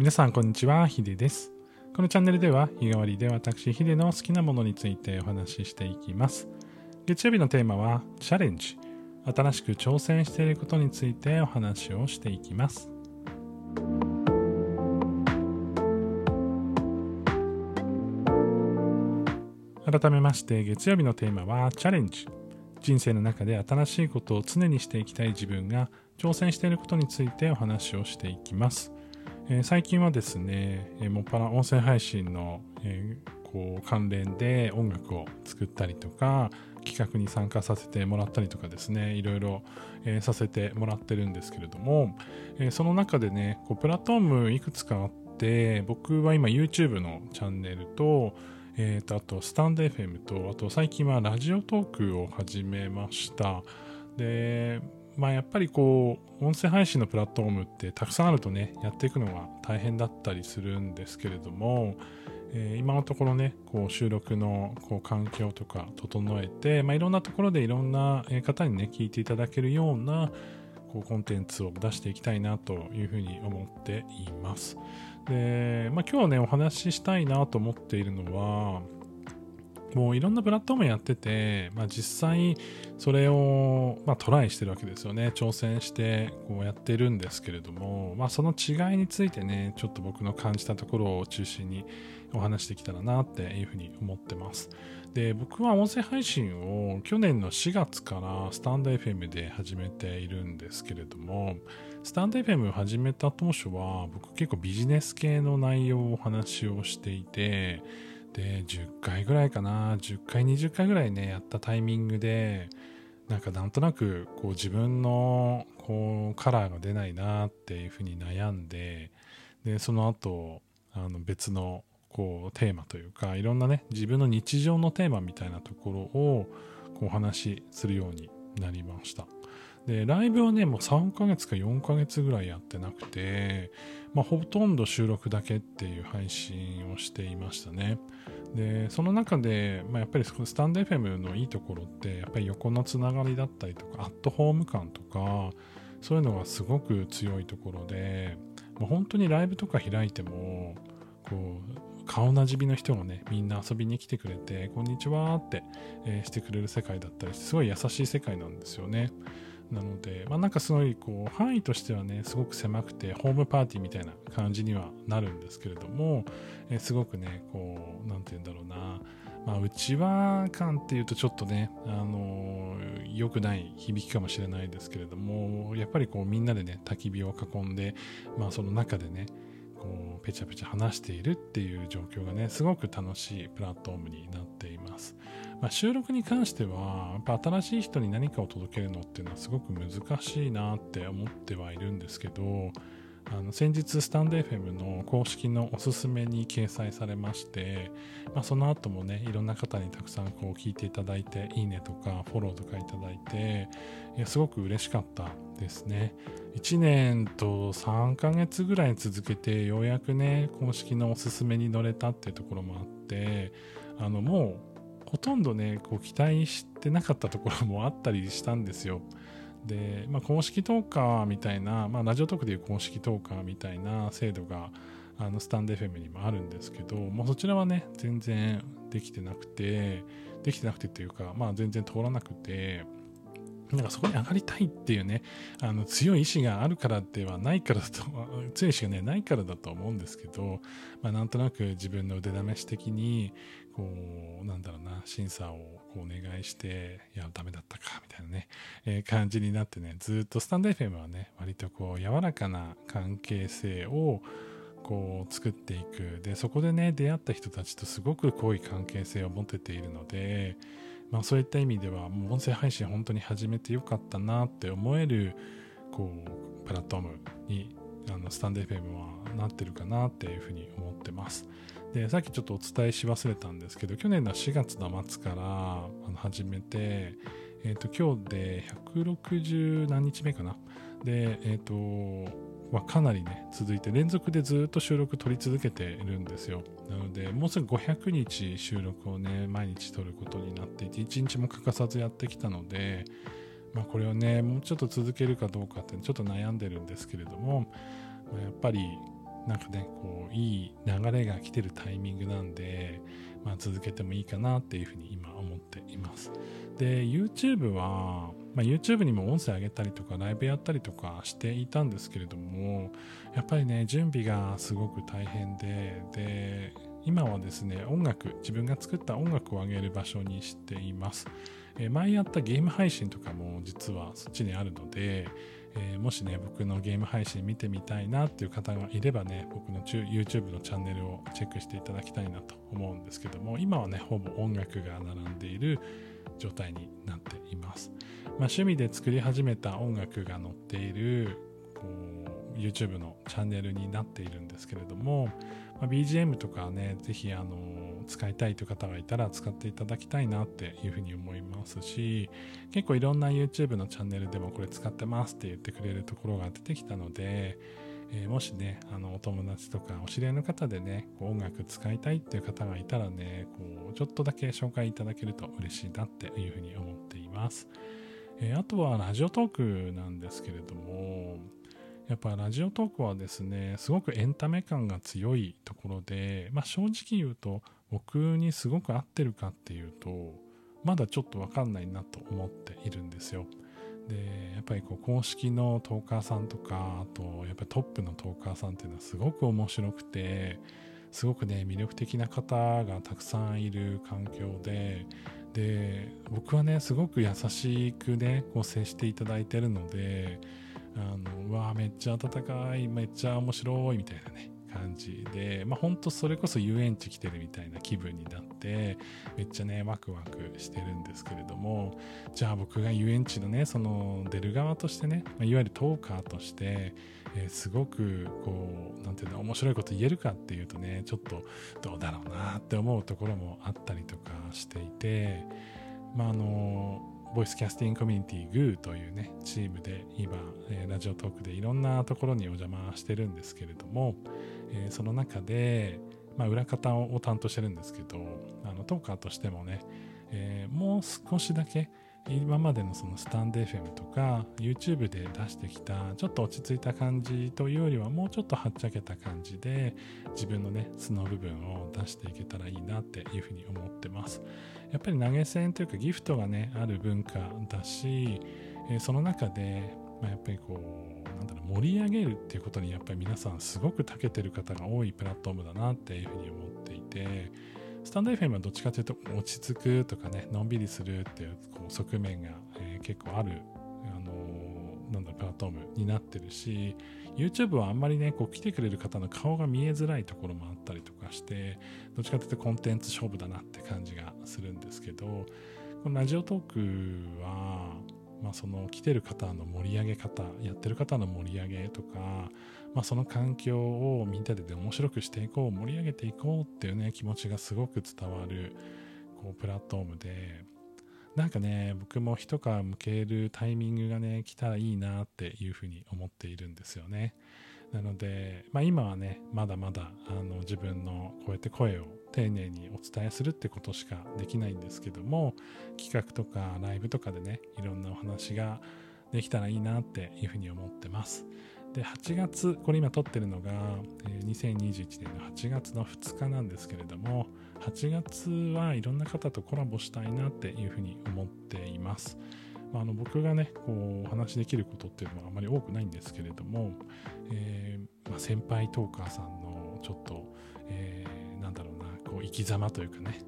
皆さんこんにちは、ヒデです。このチャンネルでは日替わりで私ヒデの好きなものについてお話ししていきます。月曜日のテーマはチャレンジ。新しく挑戦していることについてお話をしていきます。改めまして月曜日のテーマはチャレンジ。人生の中で新しいことを常にしていきたい自分が挑戦していることについてお話をしていきます。えー最近はですね、えーもっぱら音声配信の、えーこう関連で音楽を作ったりとか企画に参加させてもらったりとかですねいろいろ、えーさせてもらってるんですけれども、えーその中でねこうプラットフォームいくつかあって僕は今 YouTube のチャンネルと,、えーとあとスタンド FM とあと最近はラジオトークを始めました。でまあやっぱりこう音声配信のプラットフォームってたくさんあるとねやっていくのが大変だったりするんですけれども、えー今のところねこう収録のこう環境とか整えて、まあ、いろんなところでいろんな方にね聞いていただけるようなこうコンテンツを出していきたいなというふうに思っています。で、まあ、今日ねお話ししたいなと思っているのはもういろんなプラットフォームやってて、まあ、実際それを、まあ、トライしてるわけですよね。挑戦してこうやってるんですけれども、まあ、その違いについてねちょっと僕の感じたところを中心にお話してきたらなっていうふうに思ってます。で僕は音声配信を去年の4月からスタンド FM で始めているんですけれどもスタンド FM を始めた当初は僕結構ビジネス系の内容をお話をしていてで10回ぐらいかな。10回20回ぐらいねやったタイミングでなんかなんとなくこう自分のこうカラーが出ないなっていうふうに悩んででその後あの別のこうテーマというかいろんなね自分の日常のテーマみたいなところをこうお話しするようになりました。でライブはねもう3ヶ月か4ヶ月ぐらいやってなくて、まあ、ほとんど収録だけっていう配信をしていましたね。でその中で、まあ、やっぱりスタンド FM のいいところってやっぱり横のつながりだったりとかアットホーム感とかそういうのがすごく強いところでもう本当にライブとか開いてもこう顔なじみの人がねみんな遊びに来てくれて「こんにちは」って、えーしてくれる世界だったりすごい優しい世界なんですよね。なので、まあ、なんかすごいこう範囲としてはねすごく狭くてホームパーティーみたいな感じにはなるんですけれども、えすごくねこうなんて言うんだろうなまあ、内輪感っていうとちょっとね、あのー良くない響きかもしれないですけれどもやっぱりこうみんなでね焚き火を囲んで、まあ、その中でねこうペチャペチャ話しているっていう状況がねすごく楽しいプラットフォームになっています、まあ、収録に関してはやっぱ新しい人に何かを届けるのっていうのはすごく難しいなって思ってはいるんですけどあの先日スタンド FM の公式のおすすめに掲載されまして、まあ、その後もねいろんな方にたくさんこう聞いていただいていいねとかフォローとかいただいていすごく嬉しかったですね。1年と3ヶ月ぐらい続けてようやくね公式のおすすめに乗れたっていうところもあってあのもうほとんどねこう期待してなかったところもあったりしたんですよ。で、まあ、公式トーカーみたいな、まあ、ラジオトークでいう公式トーカーみたいな制度があのスタンド FM にもあるんですけど、もうそちらはね、全然できてなくて、できてなくてというか、まあ全然通らなくて、なんかそこに上がりたいっていうね、あの強い意志があるからではないからだと、強い意志がね、ないからだと思うんですけど、まあなんとなく自分の腕試し的に、こう、なんだろうな、審査をこうお願いして、いや、ダメだったか、みたいなね、えー感じになってね、ずっとスタンド FM はね、割とこう、柔らかな関係性を、こう作っていく。でそこでね出会った人たちとすごく濃い関係性を持てているので、まあ、そういった意味ではもう音声配信本当に始めてよかったなって思えるこうプラットフォームにあのスタンド FM はなってるかなっていうふうに思ってます。でさっきちょっとお伝えし忘れたんですけど去年の4月の末から始めて、えー、と今日で160何日目かな。でえっ、とまあ、かなりね続いて連続でずっと収録取り続けているんですよ。なのでもうすぐ500日収録をね毎日取ることになっていて1日も欠かさずやってきたので、まあ、これをねもうちょっと続けるかどうかってちょっと悩んでるんですけれども、まあやっぱりなんかねこういい流れが来てるタイミングなんで、まあ、続けてもいいかなっていうふうに今思っています。で YouTube は、まあ、YouTube にも音声上げたりとかライブやったりとかしていたんですけれどもやっぱりね準備がすごく大変でで今はですね音楽自分が作った音楽を上げる場所にしています。え前やったゲーム配信とかも実はそっちにあるので、えー、もしね僕のゲーム配信見てみたいなっていう方がいればね僕の YouTube のチャンネルをチェックしていただきたいなと思うんですけども今はねほぼ音楽が並んでいる状態になっています、まあ、趣味で作り始めた音楽が載っているこう YouTube のチャンネルになっているんですけれども、まあ、BGM とかねぜひあの使いたいという方がいたら使っていただきたいなっていうふうに思いますし結構いろんな YouTube のチャンネルでもこれ使ってますって言ってくれるところが出てきたので、えー、もしねあのお友達とかお知り合いの方でね音楽使いたいっていう方がいたらねこうちょっとだけ紹介いただけると嬉しいなっていうふうに思っています、えー、あとはラジオトークなんですけれどもやっぱラジオトークはですねすごくエンタメ感が強いところで、まあ、正直言うと僕にすごく合ってるかっていうとまだちょっと分かんないなと思っているんですよ。でやっぱりこう公式のトーカーさんとかあとやっぱりトップのトーカーさんっていうのはすごく面白くてすごくね魅力的な方がたくさんいる環境でで僕はねすごく優しくねこう接していただいてるのであのうわめっちゃ温かいめっちゃ面白いみたいなね。感じで、まあ、ほんとそれこそ遊園地来てるみたいな気分になってめっちゃねワクワクしてるんですけれどもじゃあ僕が遊園地のねその出る側としてね、まあ、いわゆるトーカーとして、えー、すごくこう何ていうの面白いこと言えるかっていうとねちょっとどうだろうなって思うところもあったりとかしていてまああのボイスキャスティングコミュニティ GOO というねチームで今、えー、ラジオトークでいろんなところにお邪魔してるんですけれども、えー、その中で、まあ、裏方を担当してるんですけどあのトーカーとしてもね、えー、もう少しだけ今までのそのスタンド FM とか YouTube で出してきたちょっと落ち着いた感じというよりはもうちょっとはっちゃけた感じで自分のね素の部分を出していけたらいいなっていうふうに思ってます。やっぱり投げ銭というかギフトがねある文化だし、えー、その中で、まあ、やっぱりこうなんだろう盛り上げるっていうことにやっぱり皆さんすごく長けてる方が多いプラットフォームだなっていうふうに思っていてスタンド FM はどっちかというと落ち着くとかねのんびりするっていうこう側面が、えー、結構ある、あのー、なんだプラットフォームになってるし YouTube はあんまりねこう来てくれる方の顔が見えづらいところもあったりとかしてどっちかというとコンテンツ勝負だなって感じがするんですけどこのラジオトークはまあ、その来てる方の盛り上げ方やってる方の盛り上げとか、まあ、その環境をみんなで面白くしていこう盛り上げていこうっていうね気持ちがすごく伝わるこうプラットフォームで。なんかね僕も一皮向けるタイミングがね来たらいいなっていうふうに思っているんですよね。なので、まあ、今はねまだまだあの自分のこうやって声を丁寧にお伝えするってことしかできないんですけども企画とかライブとかでねいろんなお話ができたらいいなっていうふうに思ってます。で8月これ今撮ってるのが2021年の8月の2日なんですけれども8月はいろんな方とコラボしたいなっていうふうに思っています、あ、の僕がねこうお話しできることっていうのはあまり多くないんですけれども、えー、まあ、先輩トーカーさんのちょっと、えー、こう生き様というかね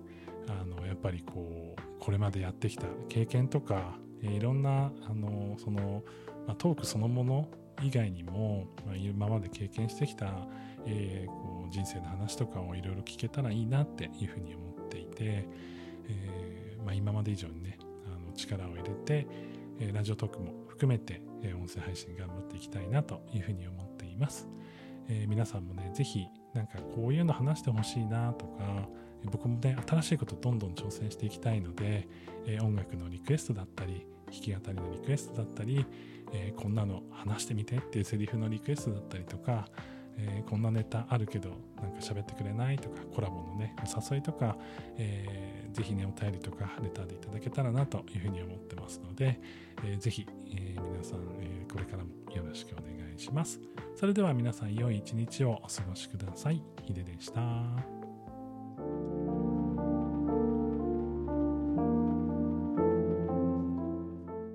あのやっぱりこうこれまでやってきた経験とか、いろんなあのその、まあ、トークそのもの以外にも、まあ、今まで経験してきた、えー、こう人生の話とかをいろいろ聞けたらいいなっていうふうに思っていて、えーまあ、今まで以上にねあの力を入れて、え、ラジオトークも含めて、え、音声配信頑張っていきたいなというふうに思っています。えー、皆さんもね、ぜひなんかこういうの話してほしいなとか、僕もね、新しいことどんどん挑戦していきたいので、えー、音楽のリクエストだったり、弾き語りのリクエストだったり、えー、こんなの話してみてっていうセリフのリクエストだったりとか、えー、こんなネタあるけどなんか喋ってくれないとかコラボのねお誘いとか、え、ぜひね、お便りとかレターでいただけたらなというふうに思ってますので、えー、ぜひ、えー、皆さん、えー、これからもよろしくお願いします。それでは皆さん良い一日をお過ごしください。ヒデでした。